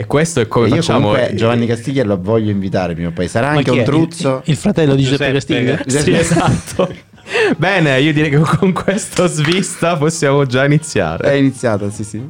E questo è come Io facciamo. comunque Giovanni Castiglia lo voglio invitare prima o poi. Sarà Ma anche un è? truzzo. Il, il fratello di Giuseppe Giuseppe, Castiglia? Sì, esatto. Bene, io direi che con questo svista possiamo già È iniziare. iniziata, sì, sì.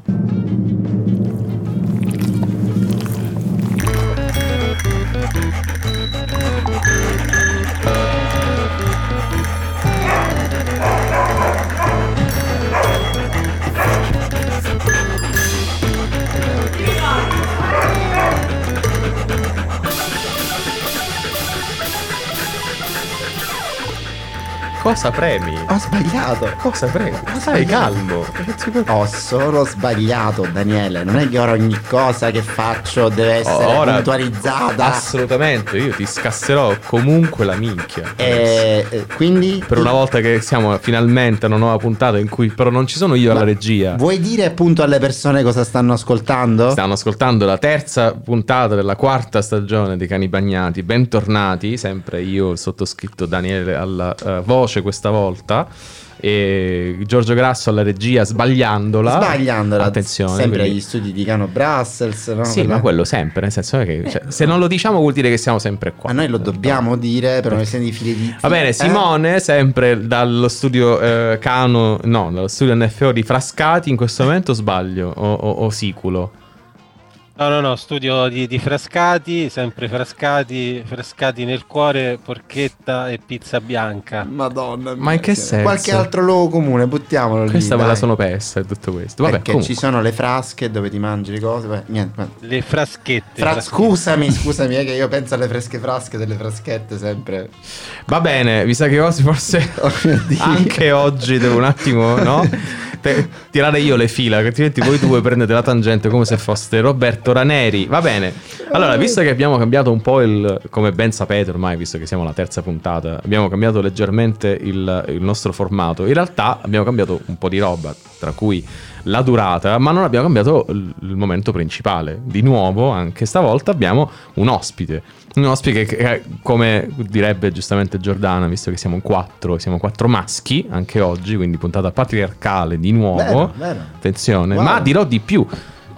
Cosa premi? Ho sbagliato. Cosa premi? Stai calmo. Ho solo sbagliato, Daniele. Non è che ora ogni cosa che faccio deve essere Ora- puntualizzata. Assolutamente, io ti scasserò comunque la minchia. E, e quindi. Per una volta che siamo finalmente a una nuova puntata in cui però non ci sono io alla regia. Vuoi dire appunto alle persone cosa stanno ascoltando? Stanno ascoltando la terza puntata della quarta stagione dei Cani Bagnati. Bentornati, sempre io, il sottoscritto Daniele alla eh, voce questa volta. E Giorgio Grasso alla regia sbagliandola. Sbagliandola. Attenzione. Sempre quindi- agli studi di Cano Brussels. No? Sì, Quella- ma quello sempre, nel senso che cioè, se non lo diciamo vuol dire che siamo sempre qua. A noi lo dobbiamo dire per una questione di fili di. Va bene, eh? Simone, sempre dallo studio eh, Cano, no, dallo studio NFO di Frascati, in questo momento sbaglio, o, o- o siculo. No, no, no, studio di, di Frascati, sempre Frascati, Frascati nel cuore, porchetta e pizza bianca. Madonna mia. Ma in che senso? Qualche altro luogo comune, buttiamolo lì. Questa me la sono persa e tutto questo. Vabbè, Perché comunque. ci sono le frasche dove ti mangi le cose. beh, niente, ma- Le fraschette. Fra- fraschette. scusami, scusami, è che io penso alle fresche frasche delle fraschette sempre. Va bene, mi sa che oggi forse Oh anche oggi devo un attimo, no? Pe- tirare io le fila, altrimenti voi due prendete la tangente come se foste Roberto Raneri. Va bene. Allora, visto che abbiamo cambiato un po' il. come ben sapete ormai, visto che siamo alla terza puntata, abbiamo cambiato leggermente il, il nostro formato. In realtà abbiamo cambiato un po' di roba, tra cui la durata, ma non abbiamo cambiato il, momento principale. Di nuovo, anche stavolta abbiamo un ospite. Un ospite che, che, come direbbe giustamente Giordana, visto che siamo quattro, siamo quattro maschi anche oggi, quindi puntata patriarcale di nuovo. Vero, vero. Attenzione, Wow. ma dirò di più.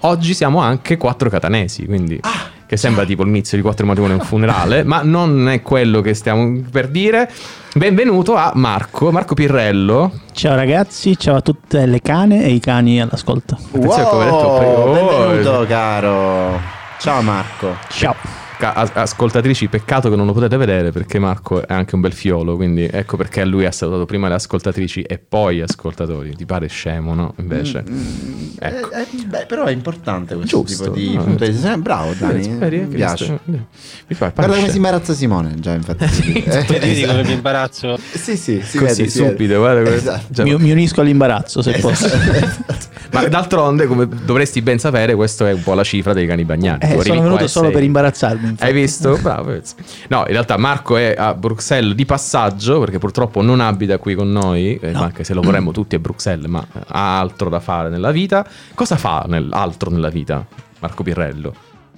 Oggi siamo anche quattro catanesi, quindi Ah, che sembra tipo l'inizio di quattro matrimoni e un funerale, ma non è quello che stiamo per dire. Benvenuto a Marco, Marco Pirrello. Ciao ragazzi, ciao a tutte le cane e i cani all'ascolto. Attenzione, come detto Wow, prima. Oh, benvenuto caro. Ciao Marco. Ciao. Ca- as- ascoltatrici, peccato che non lo potete vedere perché Marco è anche un bel fiolo, quindi ecco perché lui ha salutato prima le ascoltatrici e poi gli ascoltatori. Ti pare scemo, no? Invece, ecco. Eh, eh, beh, però è importante questo Giusto, tipo di no, punto di vista. Bravo Dani, Speri, mi che piace. Mi fa Guarda come si imbarazza Simone, già infatti. Sì, Eh, Vedi esatto. come mi imbarazzo? Sì, sì, si Così, vede, subito, guarda. Esatto. Mi, mi unisco all'imbarazzo se posso. Ma d'altronde, come dovresti ben sapere, questa è un po' la cifra dei cani bagnati. Eh, sono venuto solo sei- per imbarazzarmi. Infatti. Hai visto? Bravo. No, in realtà Marco è a Bruxelles di passaggio perché purtroppo non abita qui con noi, eh, anche se lo vorremmo tutti a Bruxelles, ma ha altro da fare nella vita. Cosa fa nel- altro nella vita Marco Pirrello?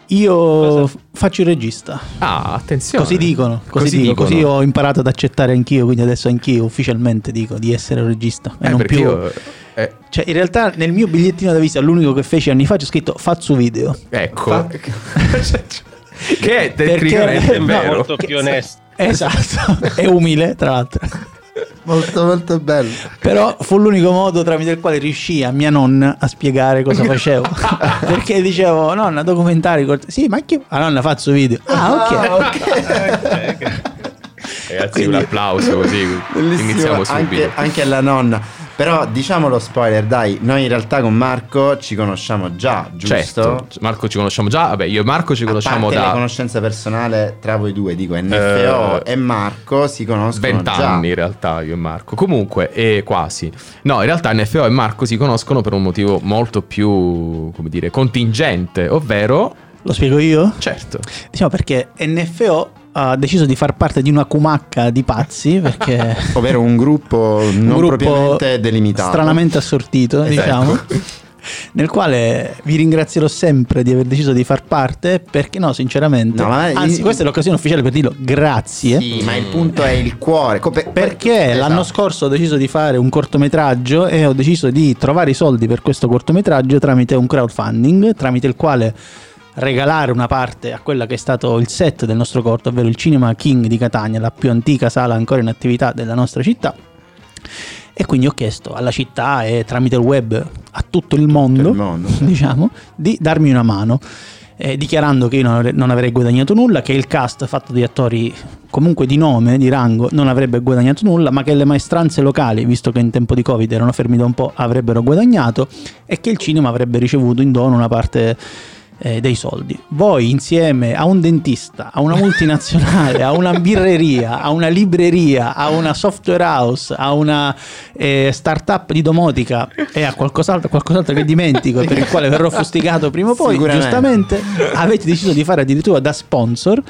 Io f- faccio il regista. Ah, attenzione. Così dicono, così, Così dico, dicono. così ho imparato ad accettare anch'io, quindi adesso anch'io ufficialmente dico di essere un regista. E Eh, non più... io... eh, Cioè, in realtà nel mio bigliettino da visita, l'unico che feci anni fa, c'è scritto Fazzu video. ecco. che è Perché- tecnicamente no, vero. Molto più onesto. Esatto, è umile tra l'altro. Molto molto bello. Però fu l'unico modo tramite il quale riuscì a mia nonna a spiegare cosa facevo. Perché dicevo, nonna, documentari. col- Sì, ma che... La nonna faccio video. Ah, ok. Ragazzi, Quindi- un applauso così. Bellissimo, Iniziamo subito. anche, anche alla nonna. Però diciamo lo spoiler, dai, noi in realtà con Marco ci conosciamo già, giusto? Certo, Marco ci conosciamo già. Vabbè, io e Marco ci A conosciamo parte la da conoscenza personale tra voi due, dico NFO Eh, e Marco si conoscono 20 già. anni in realtà io e Marco. Comunque, e quasi. No, in realtà NFO e Marco si conoscono per un motivo molto più, come dire, contingente, ovvero... Lo spiego io? Certo. Diciamo perché NFO ha deciso di far parte di una cumacca di pazzi perché Ovvero un gruppo un non gruppo propriamente delimitato. stranamente assortito, Esatto. diciamo. Nel quale vi ringrazierò sempre di aver deciso di far parte, perché no, sinceramente. No, Anzi, questa è l'occasione ufficiale per dirlo. Grazie. Sì, ma il punto è il cuore. Co- per- Perché esatto. l'anno scorso ho deciso di fare un cortometraggio e ho deciso di trovare i soldi per questo cortometraggio tramite un crowdfunding, tramite il quale regalare una parte a quella che è stato il set del nostro corto, ovvero il Cinema King di Catania, la più antica sala ancora in attività della nostra città. E quindi ho chiesto alla città e tramite il web a tutto il mondo, il mondo, diciamo, di darmi una mano. eh, dichiarando che io non avrei guadagnato nulla, che il cast fatto di attori comunque di nome, di rango, non avrebbe guadagnato nulla, ma che le maestranze locali, visto che in tempo di Covid erano fermi da un po', avrebbero guadagnato e che il cinema avrebbe ricevuto in dono una parte eh, dei soldi. Voi insieme a un dentista, a una multinazionale, a una birreria, a una libreria, a una software house, a una eh, startup di domotica e a qualcos'altro, qualcos'altro che dimentico per il quale verrò fustigato prima o poi, giustamente avete deciso di fare addirittura da sponsor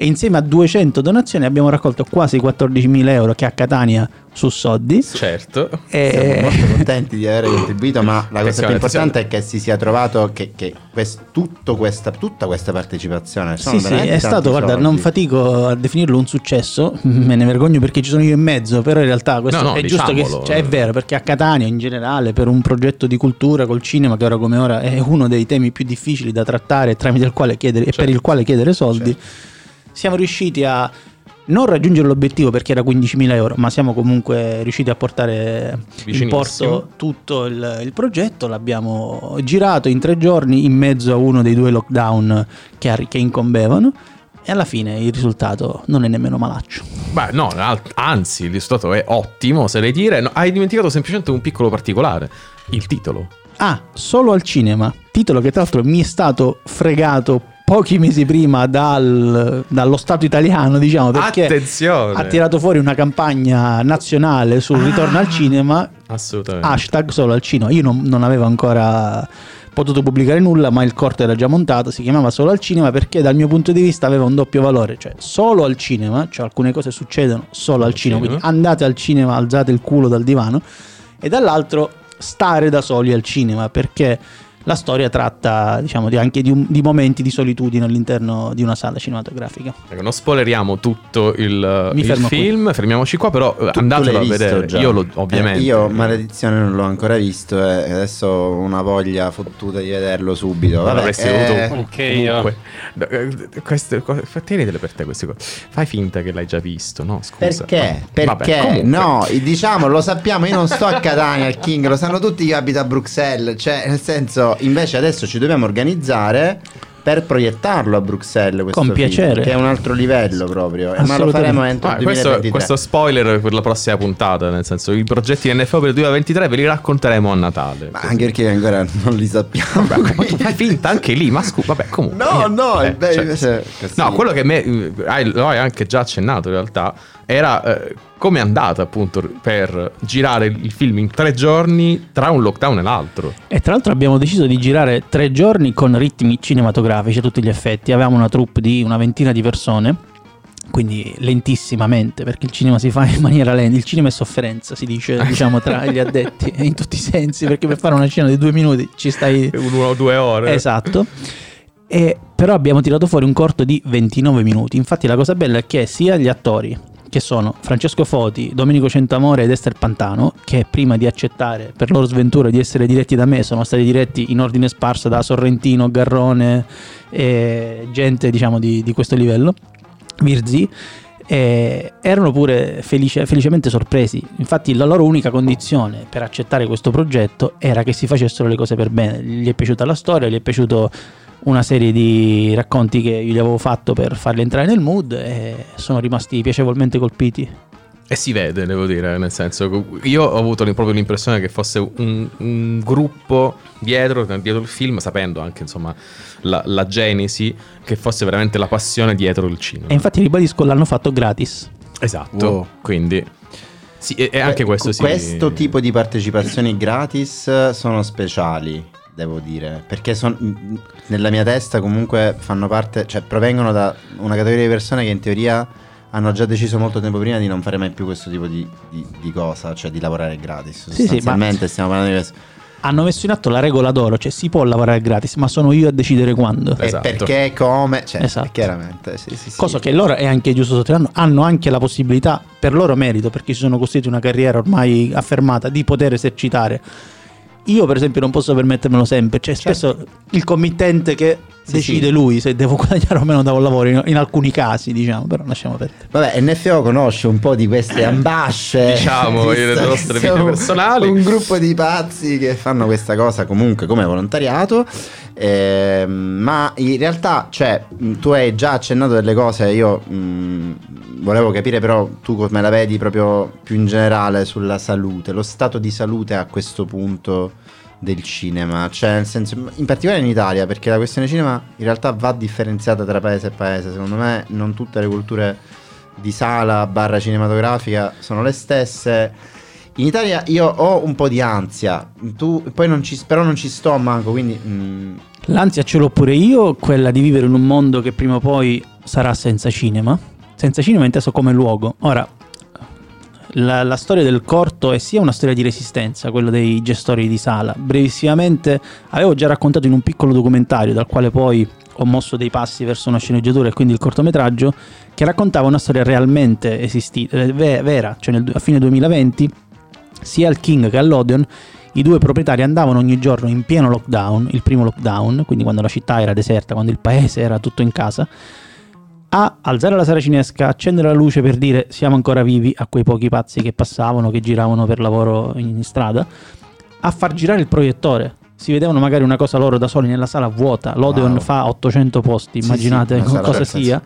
e insieme a 200 donazioni abbiamo raccolto quasi 14.000 euro che a Catania su soldi. Certo. E- Siamo molto contenti di aver contribuito, ma la cosa più importante è che si sia trovato che, che quest- tutto questa, tutta questa partecipazione sono Sì, sì, è stato, guarda, soldi. non fatico a definirlo un successo, me ne vergogno perché ci sono io in mezzo, però in realtà questo No, no, è giusto che diciamolo. cioè, è vero, perché a Catania in generale per un progetto di cultura col cinema che ora come ora è uno dei temi più difficili da trattare tramite il quale chiedere e per Certo. il quale chiedere soldi, siamo riusciti a non raggiungere l'obiettivo perché era 15.000 euro, ma siamo comunque riusciti a portare in porto tutto il, il progetto. L'abbiamo girato in tre giorni in mezzo a uno dei due lockdown che, che incombevano. E alla fine il risultato non è nemmeno malaccio. Beh, no, anzi, il risultato è ottimo, se lei dire. No, hai dimenticato semplicemente un piccolo particolare. Il titolo. Ah, solo al cinema. Titolo che tra l'altro mi è stato fregato pochi mesi prima dal- dallo Stato italiano, diciamo, perché Attenzione. ha tirato fuori una campagna nazionale sul ritorno al cinema Assolutamente. hashtag solo al cinema. Io non, non avevo ancora potuto pubblicare nulla, ma il corto era già montato, si chiamava solo al cinema perché dal mio punto di vista aveva un doppio valore, cioè solo al cinema, cioè alcune cose succedono solo al cinema, cinema. quindi andate al cinema, alzate il culo dal divano, e dall'altro stare da soli al cinema perché la storia tratta diciamo di- anche di, un- di momenti di solitudine all'interno di una sala cinematografica. Ecco, non spoileriamo tutto il, il fermo qui. film, fermiamoci qua, però eh, Tu- tu andatelo a vedere. già? Io lo, ovviamente. Eh, io, maledizione, non l'ho ancora visto e adesso ho una voglia fottuta di vederlo subito. Vabbè, avresti eh, avuto comunque. No, eh, fa- tenetele per te queste cose. Fai finta che l'hai già visto, no? Scusa. Perché? Vabbè, Perché? comunque. no, diciamo, lo sappiamo, io non sto a Catania al King, lo sanno tutti che abita a Bruxelles, cioè nel senso, invece adesso ci dobbiamo organizzare per proiettarlo a Bruxelles questo Con film, piacere. che è un altro livello proprio, eh, ma lo faremo entro Ah, il questo, 2023. questo spoiler per la prossima puntata, nel senso i progetti NFO per il 2023 ve li racconteremo a Natale. Ma anche perché ancora non li sappiamo. Vabbè, ma fai finta anche lì, ma scusa, vabbè, comunque. No, niente. no, Eh, è bello, cioè. No, quello che me, eh, hai, lo hai anche già accennato in realtà, era eh, come è andata appunto per girare il film in tre giorni tra un lockdown e l'altro. E tra l'altro abbiamo deciso di girare tre giorni con ritmi cinematografici a tutti gli effetti. Avevamo una troupe di una ventina di persone, quindi lentissimamente, perché il cinema si fa in maniera lenta. Il cinema è sofferenza, si dice, diciamo, tra gli addetti, in tutti i sensi, perché per fare una scena di due minuti ci stai... Uno o due ore. Esatto. E, però abbiamo tirato fuori un corto di 29 minuti. Infatti la cosa bella è che sia gli attori, che sono Francesco Foti, Domenico Centamore ed Esther Pantano, che prima di accettare per loro sventura di essere diretti da me, sono stati diretti in ordine sparso da Sorrentino, Garrone e gente diciamo di, di questo livello, Virzi. E erano pure felice- felicemente sorpresi. Infatti, la loro unica condizione per accettare questo progetto era che si facessero le cose per bene. Gli è piaciuta la storia, gli è piaciuto una serie di racconti che io gli avevo fatto per farli entrare nel mood e sono rimasti piacevolmente colpiti. E si vede, devo dire, nel senso, io ho avuto proprio l'impressione che fosse un, un gruppo dietro, dietro il film, sapendo anche insomma la, la genesi, che fosse veramente la passione dietro il cinema. E infatti, ribadisco, l'hanno fatto gratis. Esatto, Wow. quindi... Sì, e, anche Que- questo sì. Questo tipo di partecipazioni gratis sono speciali, devo dire, perché son- nella mia testa comunque fanno parte, cioè provengono da una categoria di persone che in teoria hanno già deciso molto tempo prima di non fare mai più questo tipo di, di- di cosa, cioè di lavorare gratis. Sì, sì, ma- Sostanzialmente stiamo parlando di questo. Hanno messo in atto la regola d'oro, cioè si può lavorare gratis, ma sono io a decidere quando. E Esatto. perché, come, cioè, Esatto. chiaramente. Sì, sì, sì. Cosa che loro è anche giusto sottolineare, hanno anche la possibilità, per loro merito, perché si sono costruiti una carriera ormai affermata, di poter esercitare io per esempio non posso permettermelo sempre, c'è spesso il committente che Sì, decide sì. lui se devo guadagnare o meno da un lavoro, in, in alcuni casi diciamo, però lasciamo perdere. Vabbè, NFO conosce un po' di queste ambasce. Diciamo, Visto le nostre vite personali. Un gruppo di pazzi che fanno questa cosa comunque come volontariato. Ehm, ma in realtà, cioè, tu hai già accennato delle cose. Io mh, volevo capire, però, tu come la vedi proprio più in generale sulla salute, lo stato di salute a questo punto del cinema, cioè nel senso in particolare in Italia perché la questione cinema in realtà va differenziata tra paese e paese. Secondo me non tutte le culture di sala barra cinematografica sono le stesse. In Italia io ho un po' di ansia. Tu poi non ci però non ci sto manco quindi mm, L'ansia ce l'ho pure io, quella di vivere in un mondo che prima o poi sarà senza cinema, senza cinema inteso come luogo. Ora, la, la storia del corto è sia una storia di resistenza, quella dei gestori di sala. Brevissimamente, avevo già raccontato in un piccolo documentario, dal quale poi ho mosso dei passi verso una sceneggiatura e quindi il cortometraggio, che raccontava una storia realmente esistita, eh, ve- vera, cioè nel, a fine 2020, sia al King che all'Odeon i due proprietari andavano ogni giorno in pieno lockdown, il primo lockdown, quindi quando la città era deserta, quando il paese era tutto in casa, a alzare la sala cinesca, accendere la luce per dire siamo ancora vivi a quei pochi pazzi che passavano, che giravano per lavoro in strada, a far girare il proiettore. Si vedevano magari una cosa loro da soli nella sala vuota, l'Odeon Wow. fa 800 posti, Sì, immaginate sì, sala cosa sia.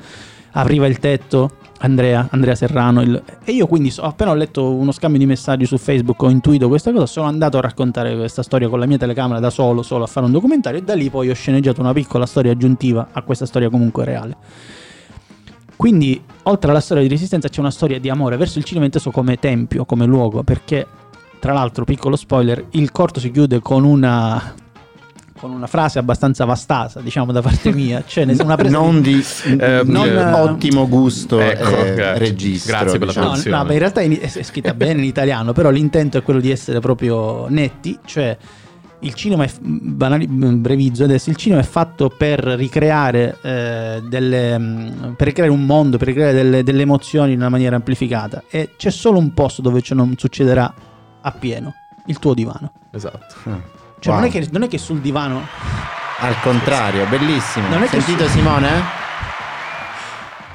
Apriva il tetto, Andrea, Andrea Serrano. il- E io quindi so- appena ho letto uno scambio di messaggi su Facebook, ho intuito questa cosa, sono andato a raccontare questa storia con la mia telecamera da solo, solo a fare un documentario e da lì poi ho sceneggiato una piccola storia aggiuntiva a questa storia comunque reale. Quindi, oltre alla storia di resistenza, c'è una storia di amore verso il cinema inteso come tempio, come luogo, perché tra l'altro, piccolo spoiler, il corto si chiude con una con una frase abbastanza vastasa, diciamo da parte mia, cioè una presa non di- di Eh, non, eh, ottimo gusto Ecco, eh, grazie. registro Grazie per la diciamo. No, traduzione. no, ma in realtà è scritta bene in italiano, però l'intento è quello di essere proprio netti, cioè il cinema è banali- brevizzo adesso, il cinema è fatto per ricreare eh, delle mh, per ricreare un mondo, per ricreare delle, delle emozioni in una maniera amplificata e c'è solo un posto dove ciò non succederà appieno, il tuo divano. Esatto. Ah. Cioè Wow. non, è che, non è che sul divano al contrario bellissimo Non è che sentito su- Simone?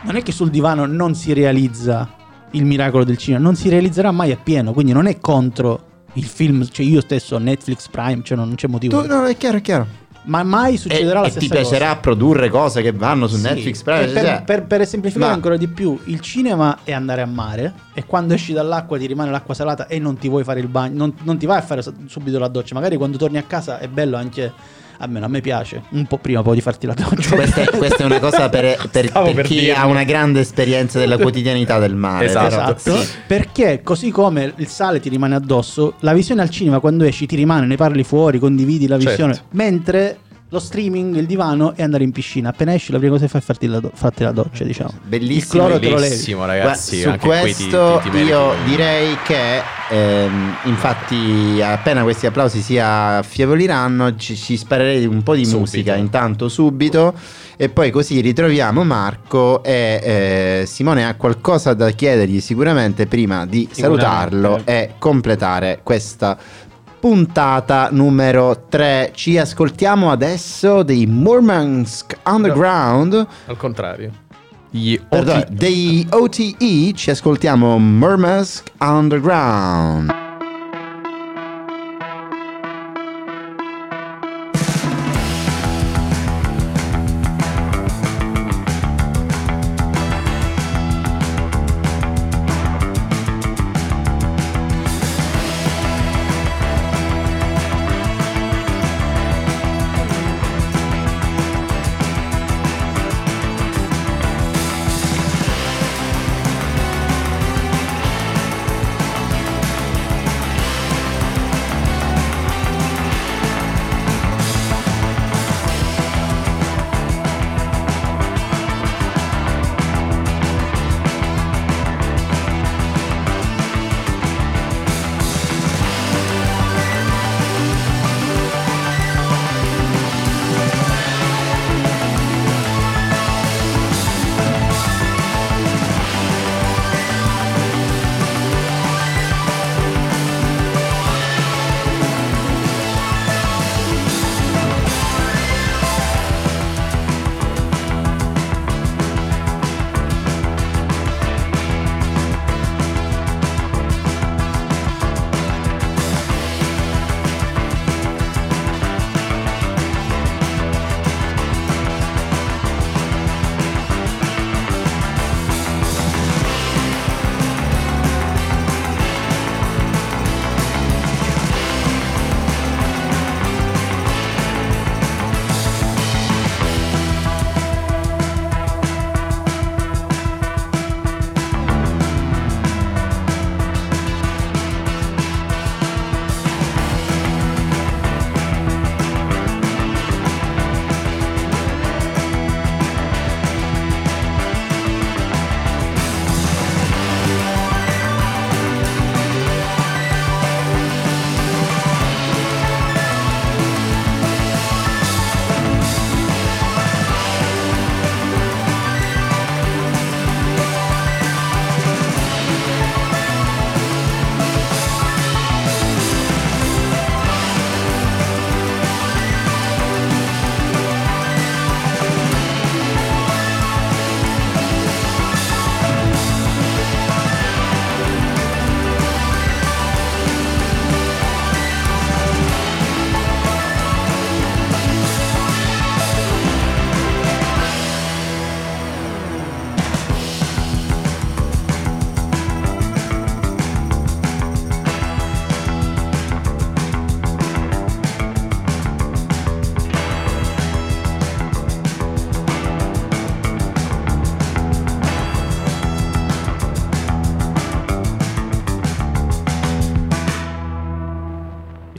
non è che sul divano non si realizza il miracolo del cinema, non si realizzerà mai appieno, quindi non è contro il film, cioè io stesso Netflix Prime, cioè non, non c'è motivo. Tu- no, è chiaro è chiaro Ma mai e, succederà la e stessa ti piacerà cosa. produrre cose che vanno su Sì, Netflix e Prime per, cioè, per- per semplificare ma- ancora di più, il cinema è andare a mare e quando esci dall'acqua ti rimane l'acqua salata e non ti vuoi fare il bagno, non, non ti vai a fare subito la doccia, magari quando torni a casa è bello anche, almeno a me piace, un po' prima poi di farti la doccia. questa, è, questa è una cosa per, per- per per chi dirlo. ha una grande esperienza della quotidianità del mare Esatto. Esatto, sì. perché così come il sale ti rimane addosso, la visione al cinema quando esci ti rimane, ne parli fuori, condividi la Certo. visione, mentre lo streaming, il divano è andare in piscina. Appena esci la prima cosa che fai è farti la, do- farti la doccia, diciamo. Bellissimo, il. Bellissimo, Guarda, ragazzi. su anche qui ti- questo ti- ti meriti io direi che ehm, infatti appena questi applausi si affieoliranno ci, ci sparerei un po' di Subito. musica intanto subito e poi così ritroviamo Marco e eh, Simone ha qualcosa da chiedergli sicuramente prima di Sicuramente. salutarlo e completare questa puntata numero 3 ci ascoltiamo adesso dei Murmansk Underground Al contrario. Gli Perdone, OT dei OTE ci ascoltiamo Murmansk Underground.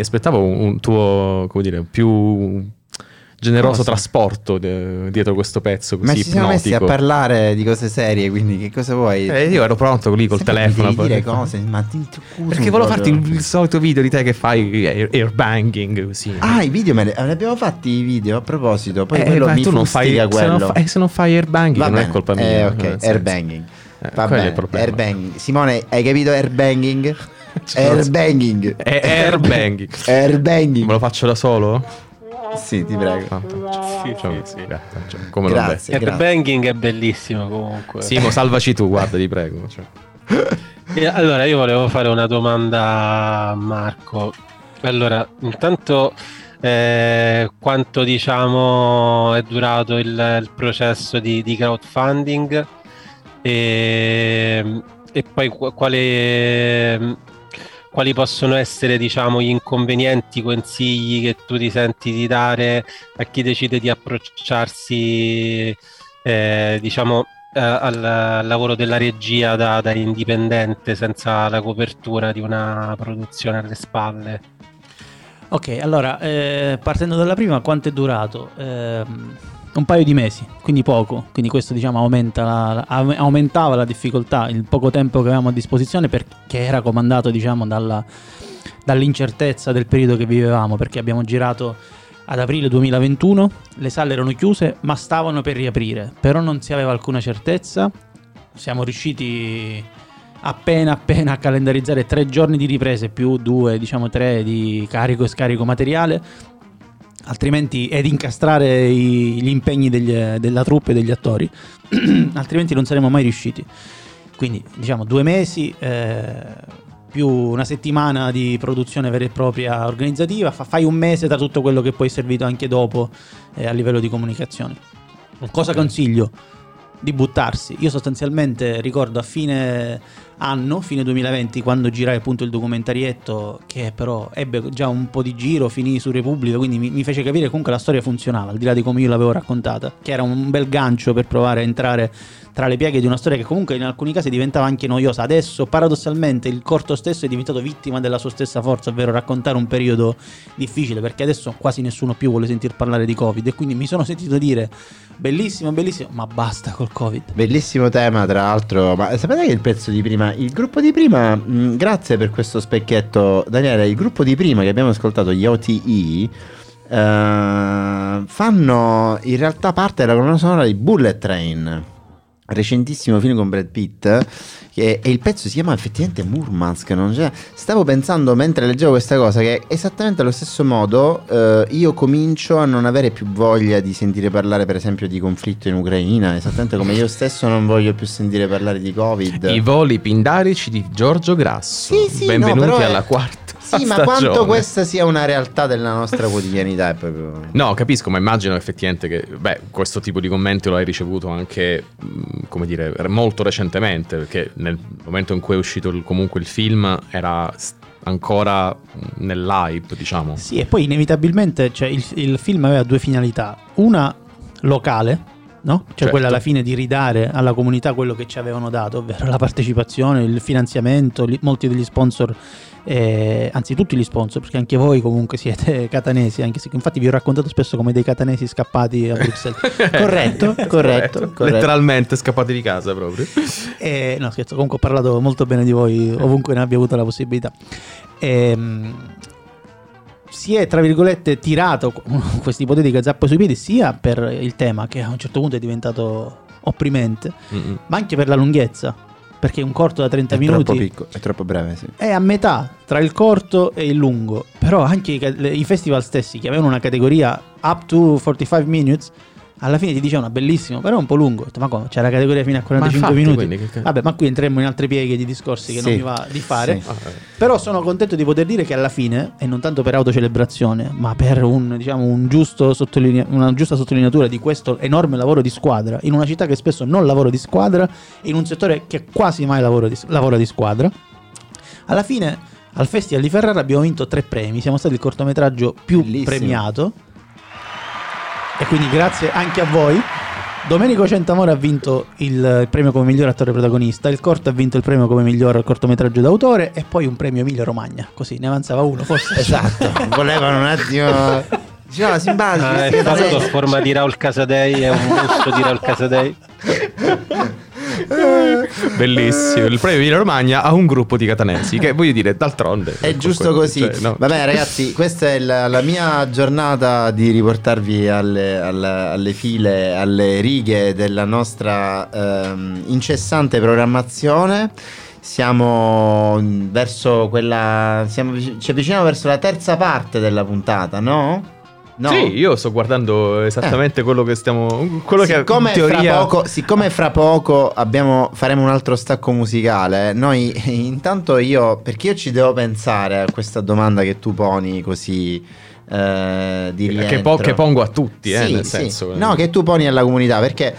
Aspettavo un, tuo, come dire, più generoso trasporto de- dietro questo pezzo così Ma ci siamo messi a parlare di cose serie, quindi che cosa vuoi? Eh, io ero pronto lì col Sempre telefono. devi dire cose, ma ti, ti Perché volevo farti il, il solito video di te che fai air, airbanging così. Ah, i video me ne, ne abbiamo fatti i video a proposito. Poi Eh, quello ma mi tu non fai, fustiga se non, quello. fa- eh, se non fai airbanging Va non bene. è colpa mia. Eh, ok, airbanging. Eh, Va quello bene, airbanging. Simone, hai capito airbanging? Cioè, airbanging. Airbanging. Airbanging. Me lo faccio da solo? Sì, ti prego. Ah, Sì, sì. cioè, come lo Grazie. becchi? Airbanging è bellissimo comunque. Simo, salvaci tu, guarda, ti prego. cioè. E allora io volevo fare una domanda a Marco. Allora, intanto eh, quanto diciamo è durato il, il processo di, di crowdfunding e, e poi qu- quale, quali possono essere diciamo gli inconvenienti, consigli che tu ti senti di dare a chi decide di approcciarsi eh, diciamo eh, al, al lavoro della regia da, da indipendente senza la copertura di una produzione alle spalle. Ok, allora, eh, partendo dalla prima, quanto è durato? Ehm, un paio di mesi, quindi poco, quindi questo diciamo aumenta la- la- au- aumentava la difficoltà, il poco tempo che avevamo a disposizione perché era comandato diciamo dalla- dall'incertezza del periodo che vivevamo, perché abbiamo girato ad aprile 2021, le sale erano chiuse ma stavano per riaprire, però non si aveva alcuna certezza, siamo riusciti appena appena a calendarizzare tre giorni di riprese più due, diciamo tre di carico e scarico materiale, altrimenti ed incastrare i- gli impegni degli- della troupe e degli attori, altrimenti non saremmo mai riusciti. Quindi diciamo due mesi eh, più una settimana di produzione vera e propria organizzativa, fa- fai un mese da tutto quello che poi è servito anche dopo eh, a livello di comunicazione. Cosa consiglio? Di buttarsi. Io sostanzialmente ricordo a fine anno, fine 2020, quando girai appunto il documentarietto, che però ebbe già un po' di giro, finì su Repubblica, quindi mi, mi fece capire comunque la storia funzionava, al di là di come io l'avevo raccontata, che era un bel gancio per provare a entrare tra le pieghe di una storia che comunque in alcuni casi diventava anche noiosa. Adesso, paradossalmente, il corto stesso è diventato vittima della sua stessa forza, ovvero raccontare un periodo difficile, perché adesso quasi nessuno più vuole sentir parlare di Covid e quindi mi sono sentito dire bellissimo, bellissimo, ma basta col Covid. Bellissimo tema, tra l'altro. Ma sapete che il pezzo di prima, il gruppo di prima, mh, grazie per questo specchietto, Daniele. Il gruppo di prima che abbiamo ascoltato, gli OTE, eh, fanno in realtà parte della colonna sonora di Bullet Train, recentissimo film con Brad Pitt. che- E il pezzo si chiama effettivamente Murmansk. Non c'è. Stavo pensando mentre leggevo questa cosa che esattamente allo stesso modo eh, io comincio a non avere più voglia di sentire parlare, per esempio, di conflitto in Ucraina. Esattamente come io stesso non voglio più sentire parlare di Covid. I voli pindarici di Giorgio Grasso. Sì, sì, no, Benvenuti è- alla quarta. Sì, ma quanto questa sia una realtà della nostra quotidianità è proprio. No, capisco, ma immagino effettivamente che beh, questo tipo di commenti lo hai ricevuto anche, come dire, molto recentemente, perché nel momento in cui è uscito il- comunque il film era ancora nell'hype, diciamo. Sì, e poi inevitabilmente cioè, il, il film aveva due finalità. Una locale, no? Cioè Certo. quella alla fine di ridare alla comunità quello che ci avevano dato, ovvero la partecipazione, il finanziamento, li- molti degli sponsor, eh, anzi tutti gli sponsor, perché anche voi comunque siete catanesi, anche se infatti vi ho raccontato spesso come dei catanesi scappati a Bruxelles. corretto, corretto, corretto. Letteralmente scappati di casa proprio. Eh, no, scherzo, comunque ho parlato molto bene di voi ovunque ne abbia avuto la possibilità. Ehm, si è, tra virgolette, tirato questa ipotetica zappa sui piedi sia per il tema, che a un certo punto è diventato opprimente, Mm-mm. ma anche per la lunghezza, perché un corto da 30 È troppo minuti piccolo, è troppo breve, sì. è a metà tra il corto e il lungo. Però anche i, i festival stessi, che avevano una categoria up to 45 minutes, alla fine ti dicevano bellissimo, però è un po' lungo. Ho detto, ma come? C'è la categoria fino a 45 infatti, minuti. che- Vabbè, ma qui entriamo in altre pieghe di discorsi che non Sì. mi va di fare. Sì. Ah, eh. Però sono contento di poter dire che alla fine, e non tanto per autocelebrazione, ma per un, diciamo, un giusto sottolinea- una giusta sottolineatura di questo enorme lavoro di squadra, in una città che spesso non lavora di squadra, in un settore che quasi mai lavora di, lavora di squadra, alla fine al Festival di Ferrara abbiamo vinto tre premi, siamo stati il cortometraggio più Bellissimo. premiato. E quindi grazie anche a voi. Domenico Centamore ha vinto il, premio come miglior attore protagonista, il corto ha vinto il premio come miglior cortometraggio d'autore e poi un premio Emilia Romagna. Così ne avanzava uno, forse. Esatto, volevano un attimo... Diceva simpatico. Ah, è a forma di Raul Casadei, è un busto di Raul Casadei. Bellissimo. Il premio Emilia Romagna a un gruppo di catanesi. Che voglio dire, d'altronde. È giusto così. Cioè, no. Vabbè, ragazzi, questa è la, la mia giornata di riportarvi alle, alle- alle file, alle righe della nostra ehm, incessante programmazione. Siamo verso quella. Siamo, ci avviciniamo verso la terza parte della puntata, no? No. Sì, io sto guardando esattamente quello che stiamo. Quello siccome, che teoria. fra poco, siccome fra poco abbiamo- faremo un altro stacco musicale, noi intanto io, perché io ci devo pensare a questa domanda che tu poni così eh, di che, po- che pongo a tutti, eh, Sì, nel sì. senso. No, che tu poni alla comunità, perché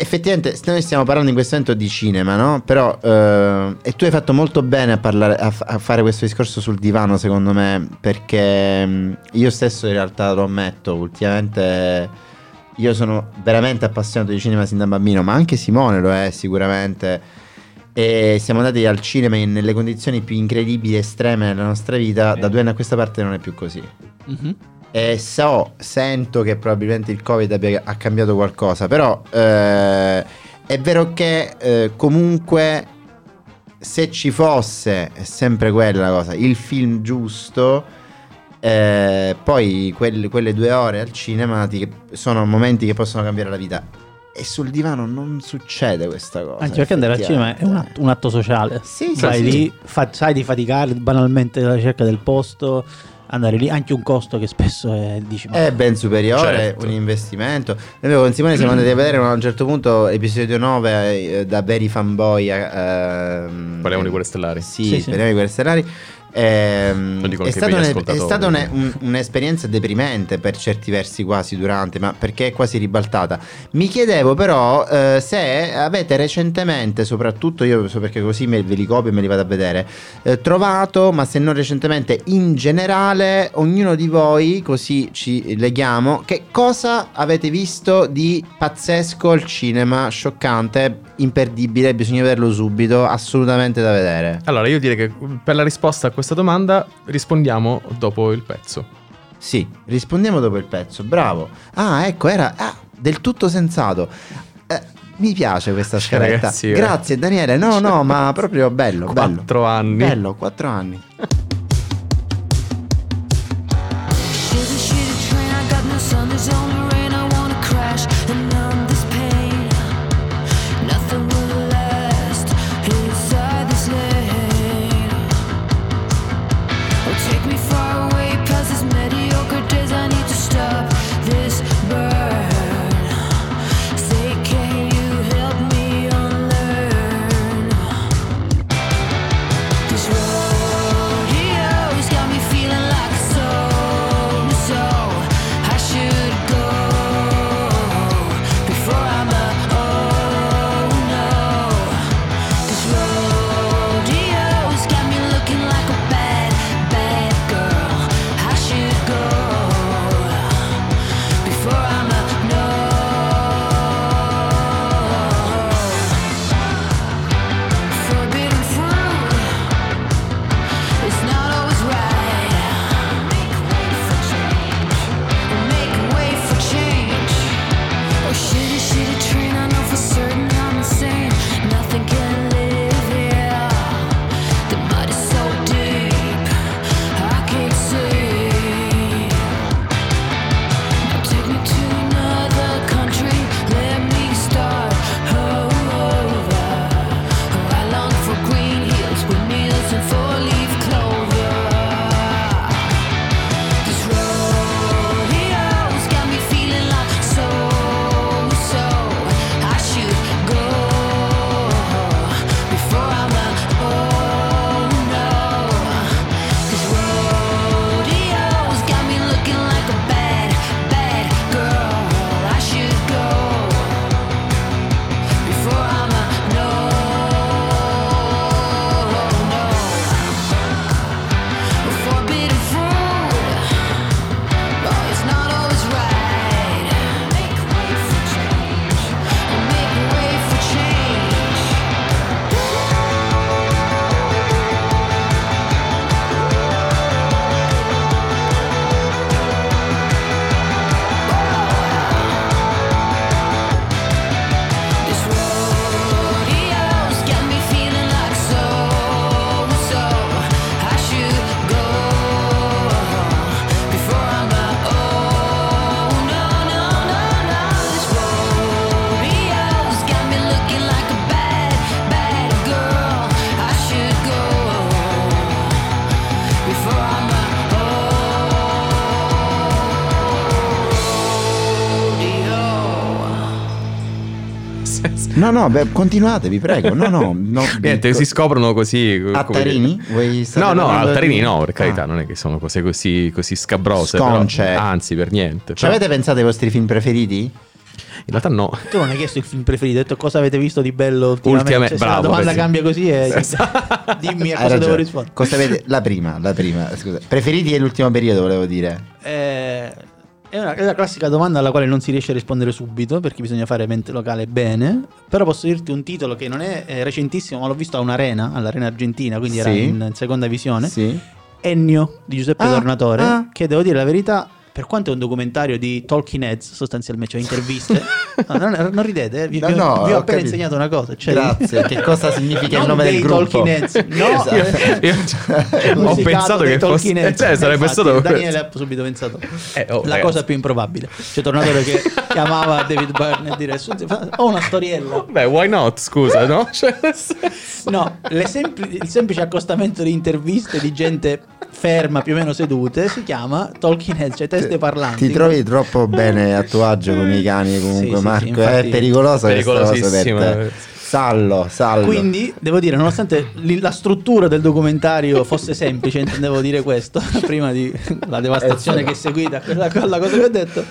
effettivamente noi stiamo parlando in questo momento di cinema, no? Però, eh, e tu hai fatto molto bene a, parlare, a, a fare questo discorso sul divano, secondo me, perché mh, io stesso in realtà lo ammetto, ultimamente io sono veramente appassionato di cinema sin da bambino, ma anche Simone lo è sicuramente. E siamo andati al cinema in- nelle condizioni più incredibili e estreme della nostra vita. Da due anni a questa parte non è più così. Mhm. E so, sento che probabilmente il Covid abbia ha cambiato qualcosa, però eh, è vero che eh, comunque se ci fosse, è sempre quella la cosa, il film giusto, eh, poi quelle, quelle due ore al cinema ti- sono momenti che possono cambiare la vita. E sul divano non succede questa cosa. Anche perché andare al cinema è un atto, un atto sociale. Sì, sì, Vai sì. lì, fa- sai di faticare banalmente alla ricerca del posto, andare lì, anche un costo che spesso è, dici, È ben superiore, Certo. un investimento. Noi con Simone siamo andati a vedere a un certo punto episodio 9 eh, da veri fanboy. ehm, Parliamo di Guerre Stellari. Sì, Sì, sì. parliamo di Guerre Stellari. Ehm, è stata, un- è stata un- un- un'esperienza deprimente per certi versi quasi durante, ma perché è quasi ribaltata. Mi chiedevo però eh, se avete recentemente, soprattutto io so perché così me, ve li copio e me li vado a vedere, eh, trovato, ma se non recentemente, in generale, ognuno di voi, così ci leghiamo, che cosa avete visto di pazzesco al cinema, scioccante, imperdibile, bisogna vederlo subito, assolutamente da vedere. Allora, io direi che per la risposta a questa domanda rispondiamo dopo il pezzo. Sì, rispondiamo dopo il pezzo, bravo. Ah, ecco, era ah, del tutto sensato. Eh, mi piace questa Cioè, scaletta. eh. Grazie Daniele, no, no, ma proprio bello, bello. Quattro anni. Bello, quattro anni. Senso. No, no, beh, continuate, vi prego. No, no, no. Niente, si scoprono così. Attarini? dire. Vuoi No, no, altarini di- no, per Ah. carità, non è che sono cose così, così scabrose. però- Sconce. anzi, per niente. Ci però- avete pensato ai vostri film preferiti? In realtà no. Tu non hai chiesto il film preferito, hai detto cosa avete visto di bello ultimamente. Ultimamente, Cioè, se bravo, la domanda cambia così e Esatto. dimmi a cosa devo rispondere. Cosa avete? La prima, la prima, scusa. Preferiti dell'ultimo periodo, volevo dire. Eh, è, una, è la classica domanda alla quale non si riesce a rispondere subito perché bisogna fare mente locale bene. Però posso dirti un titolo che non è eh, recentissimo, ma l'ho visto a un'arena, all'Arena Argentina, quindi era Sì. in, in seconda visione. Sì. Ennio di Giuseppe Ah, Tornatore, ah. che devo dire la verità, per quanto è un documentario di Talking Heads, sostanzialmente, cioè interviste, no, non, non ridete, eh, vi, No, vi- no, vi ho ho appena capito. insegnato una cosa. Cioè Grazie. che cosa significa il nome dei del gruppo? Talking Heads, no, Esatto. Io- ho pensato che fosse. Heads. Cioè, sarebbe Infatti, stato. Daniele ha subito pensato Eh, oh, la ragazzi. cosa più improbabile. C'è Tornatore che chiamava David Byrne e dire "Senti, fa- ho una storiella. Beh, why not? Scusa, no? Cioè, No, il semplice accostamento di interviste di gente ferma, più o meno sedute, si chiama Talking Heads, cioè teste parlanti. Ti trovi troppo bene a tuo agio con i cani comunque Sì, sì, Marco, sì, infatti- è pericolosa questa cosa per Pericolosissimo. Sallo, sallo. Quindi, devo dire, nonostante la struttura del documentario fosse semplice, intendevo dire questo, prima di la devastazione che è seguita quella, quella cosa che ho detto,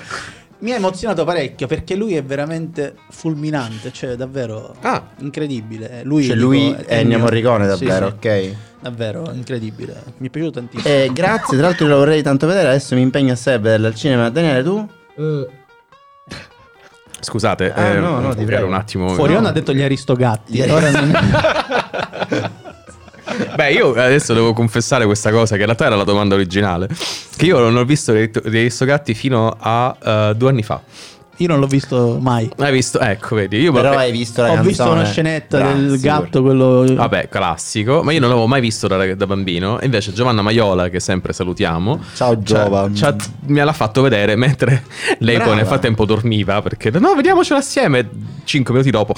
mi ha emozionato parecchio perché lui è veramente fulminante, cioè davvero Ah. incredibile. Lui, Cioè, dico, lui è Ennio Morricone Sì, davvero, sì, ok? Davvero incredibile, mi è piaciuto tantissimo. Eh, grazie, tra l'altro io lo vorrei tanto vedere, adesso mi impegno assai a vederlo al cinema. Daniele, tu? Scusate, Ah, eh, no, no, ti prego. un attimo. Fuori no. ha detto gli aristogatti. Gli ora non- Beh, io adesso devo confessare questa cosa, che in realtà era la domanda originale. Che io non ho visto dei Aristogatti fino a eh, due anni fa. Io non l'ho visto mai. Hai visto? Ecco, vedi. Io Però vabbè- hai visto la Ho canzone. visto una scenetta Grazie, del gatto, quello... Vabbè, classico, ma io non l'avevo mai visto da, da bambino. E invece Giovanna Maiola, che sempre salutiamo, Ciao ci ha- Giova. ci ha- me l'ha fatto vedere mentre lei Brava. poi nel frattempo dormiva. Perché no, vediamocelo assieme. Cinque minuti dopo,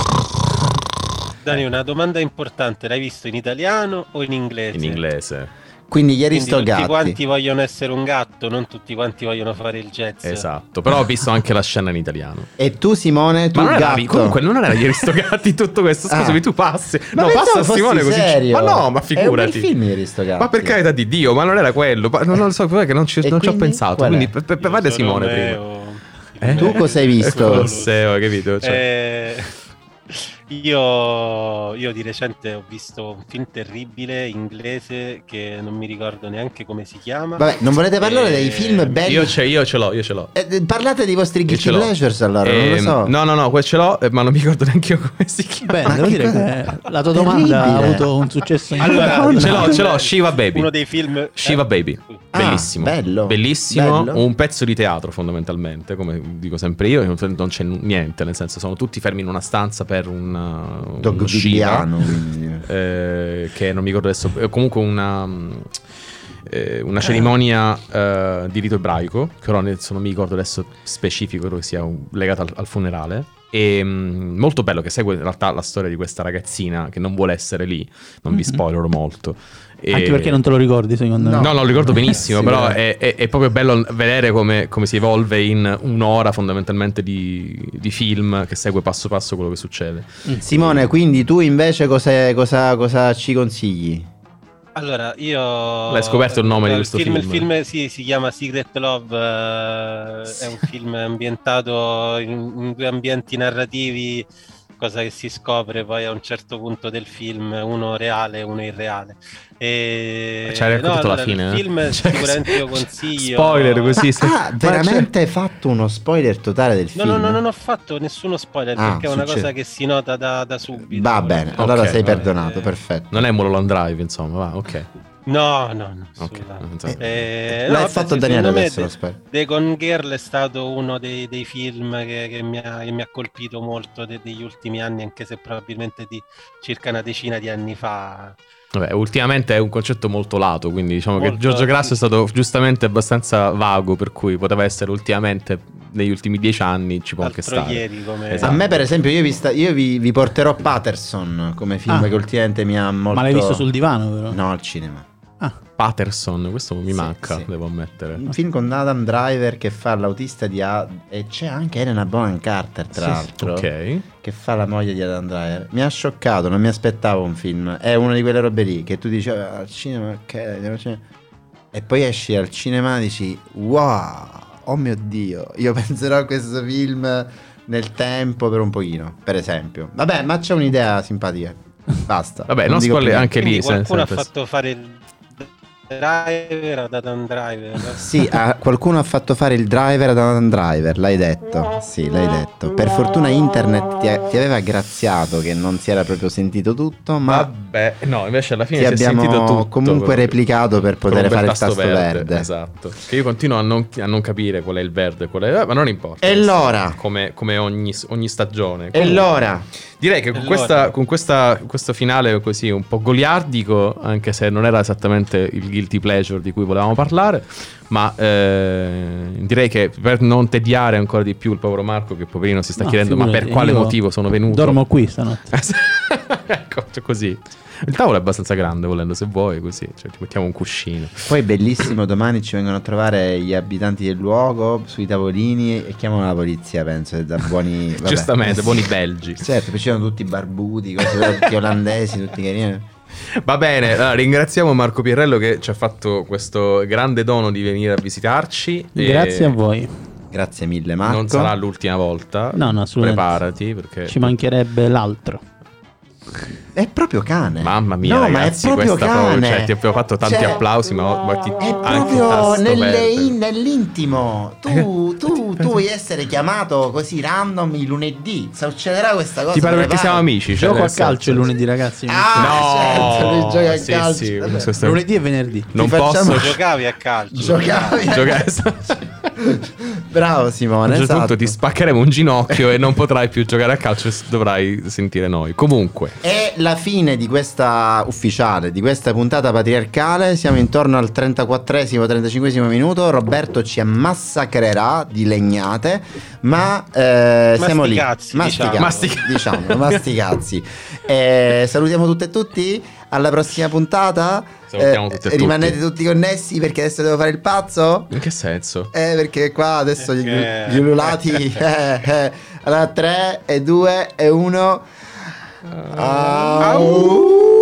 Dani, una domanda importante, l'hai visto in italiano o in inglese? in inglese. Quindi gli Quindi tutti aristogatti. quanti vogliono essere un gatto, non tutti quanti vogliono fare il jazz. Esatto, però ho visto anche la scena in italiano. E tu Simone, tu Ma non era, gatto. comunque non era gli Aristogatti tutto questo. Scusami, Ah. tu passi. Ma no, passa fossi Simone così. serio. Ma no, ma È un bel figurati. film gli aristogatti. Ma per carità di Dio, ma non era quello. Ma non, lo so, che non ci, non ci ho pensato. Quindi, per, Io vada Simone prima. Eh? Tu cosa hai visto? Colosseo, hai capito? Cioè, Eh, io, io di recente ho visto un film terribile inglese che non mi ricordo neanche come si chiama. Vabbè, non volete parlare Eh, dei film belli? io, ce, io ce l'ho, io ce l'ho. Eh, eh, parlate dei vostri guilty pleasures allora, non lo Ehm, so. No, no, no, quel ce l'ho, eh, ma non mi ricordo neanche io come si chiama. Ma devo dire che la tua domanda ha Terribile. avuto un successo in Allora, ce l'ho, ce l'ho, Shiva Baby. Uno dei film... Shiva eh? Baby. Ah, Bellissimo. bello. Bellissimo. Bello. Un pezzo di teatro, fondamentalmente, come dico sempre io. Non c'è niente, nel senso, sono tutti fermi in una stanza per un, uno Shiva. Eh, che non mi ricordo adesso. eh, Comunque una. eh, una cerimonia eh, di rito ebraico, che ora adesso non mi ricordo adesso specifico, credo che sia legata al, al funerale. E mm, molto bello che segue in realtà la storia di questa ragazzina che non vuole essere lì. Non vi Mhm. spoilerò molto. E- Anche perché non te lo ricordi, secondo me. No, no, lo ricordo benissimo, Sì, però è, è- è proprio bello vedere come, come si evolve in un'ora fondamentalmente di, di film che segue passo passo quello che succede. Simone, quindi tu invece cosa, cosa, cosa ci consigli? Allora, io... L'hai scoperto il nome di Eh, questo film? film? Il film sì, si chiama Secret Love, eh, è un film ambientato in, in due ambienti narrativi, cosa che si scopre poi a un certo punto del film, uno reale e uno irreale. E... Ci hai raccontato la allora, fine, Il eh? film Cioè, sicuramente io consiglio... Spoiler così. se- Ah, Ma veramente hai fatto uno spoiler totale del No, film? no, no, non ho fatto nessuno spoiler Ah, perché è una succede. cosa che si nota da, da subito. Va bene, allora Ok, sei vabbè. perdonato, Eh, perfetto. Non è Mulholland Drive, insomma, va, ok. No, no, no. Ok, assolutamente. insomma. Eh, L'hai no, fatto sì, Daniele adesso The-. The Gone Girl è stato uno dei, dei film che, che mi ha, che mi ha colpito molto de- degli ultimi anni, anche se probabilmente di circa una decina di anni fa. Vabbè, ultimamente è un concetto molto lato, quindi diciamo che Molto, Giorgio Grasso sì. è stato giustamente abbastanza vago, per cui poteva essere ultimamente, negli ultimi dieci anni, ci può anche stare. ieri come... Esatto. A me, per esempio, io, vi, sta- io vi, vi porterò Patterson come film Ah. che ultimamente mi ha molto. Ma l'hai visto sul divano, però? No, al cinema. Ah. Patterson, questo mi Sì, manca, sì. devo ammettere. Un film con Adam Driver che fa l'autista di A- e c'è anche Elena Bonham Carter tra Sì, l'altro Ok. che fa la moglie di Adam Driver. Mi ha scioccato, non mi aspettavo un film. È una di quelle robe lì che tu dici "Ah, al cinema, ok, andiamo al cinema". e poi esci al cinema e dici wow, oh mio dio, io penserò a questo film nel tempo per un pochino, per esempio. Vabbè, ma c'è un'idea simpatica. Basta. Vabbè, non dico spoiler anche lì. se- qualcuno ha fatto fare il driver ad Adam Driver. Sì, ah, qualcuno ha fatto fare il driver ad Adam Driver, l'hai detto. Sì, l'hai detto. Per fortuna internet ti, ti aveva graziato che non si era proprio sentito tutto, ma Vabbè, no, invece alla fine ti si è sentito abbiamo tutto. comunque replicato per poter fare il tasto verde. Esatto. Che io continuo a non, a non capire qual è il verde, qual è... eh, ma non importa. E l'ora? Come, come ogni, ogni stagione. E Comunque, l'ora? Direi che con, questa, con questa- questo finale così un po' goliardico, anche se non era esattamente il guilty pleasure di cui volevamo parlare, ma eh, direi che per non tediare ancora di più il povero Marco, che poverino si sta No, chiedendo ma per quale motivo sono venuto. Dormo qui stanotte. ecco, cioè così. Il tavolo è abbastanza grande, volendo, se vuoi, così. Cioè, ti mettiamo un cuscino. Poi bellissimo, domani ci vengono a trovare gli abitanti del luogo sui tavolini e chiamano la polizia, penso, da buoni... vabbè. Giustamente, buoni belgi. Certo, poi c'erano tutti barbuti, così, tutti olandesi, tutti carini. Va bene, allora, ringraziamo Marco Pierrello che ci ha fatto questo grande dono di venire a visitarci. e Grazie a voi. Grazie mille Marco. Non sarà l'ultima volta. No, no, assolutamente. Preparati perché... Ci mancherebbe l'altro. È proprio cane. Mamma mia, no, ragazzi, ma è proprio cane. cioè, ti abbiamo fatto tanti Cioè, applausi, ma, ma ti, È anche proprio nelle- in- nell'intimo. Tu, tu, tu vuoi essere chiamato così random il lunedì. Succederà questa cosa. Ti pare perché siamo amici? Cioè, Gioco a calcio il lunedì, ragazzi. Ah, No, certo, gioca a sì, calcio. sì, Lunedì e venerdì. Non Ti facciamo- posso Giocavi a calcio. Giocavi. giocare. Bravo A un Simone. certo punto Esatto. ti spaccheremo un ginocchio e non potrai più giocare a calcio e dovrai sentire noi. Comunque, È la fine di questa ufficiale, di questa puntata patriarcale. Siamo intorno al 34esimo, 35esimo minuto. Roberto ci massacrerà di legnate, ma eh, siamo lì. Masticazzi, Masticazzi, diciamo. Mastica- diciamo, masticazzi. Eh, salutiamo tutte e tutti. Alla prossima puntata. Eh, tutte e tutti. rimanete tutti connessi perché adesso devo fare il pazzo. in che senso? Eh, perché qua adesso gli, gli ululati. eh, eh. Allora, 3 e 2 e 1. Au.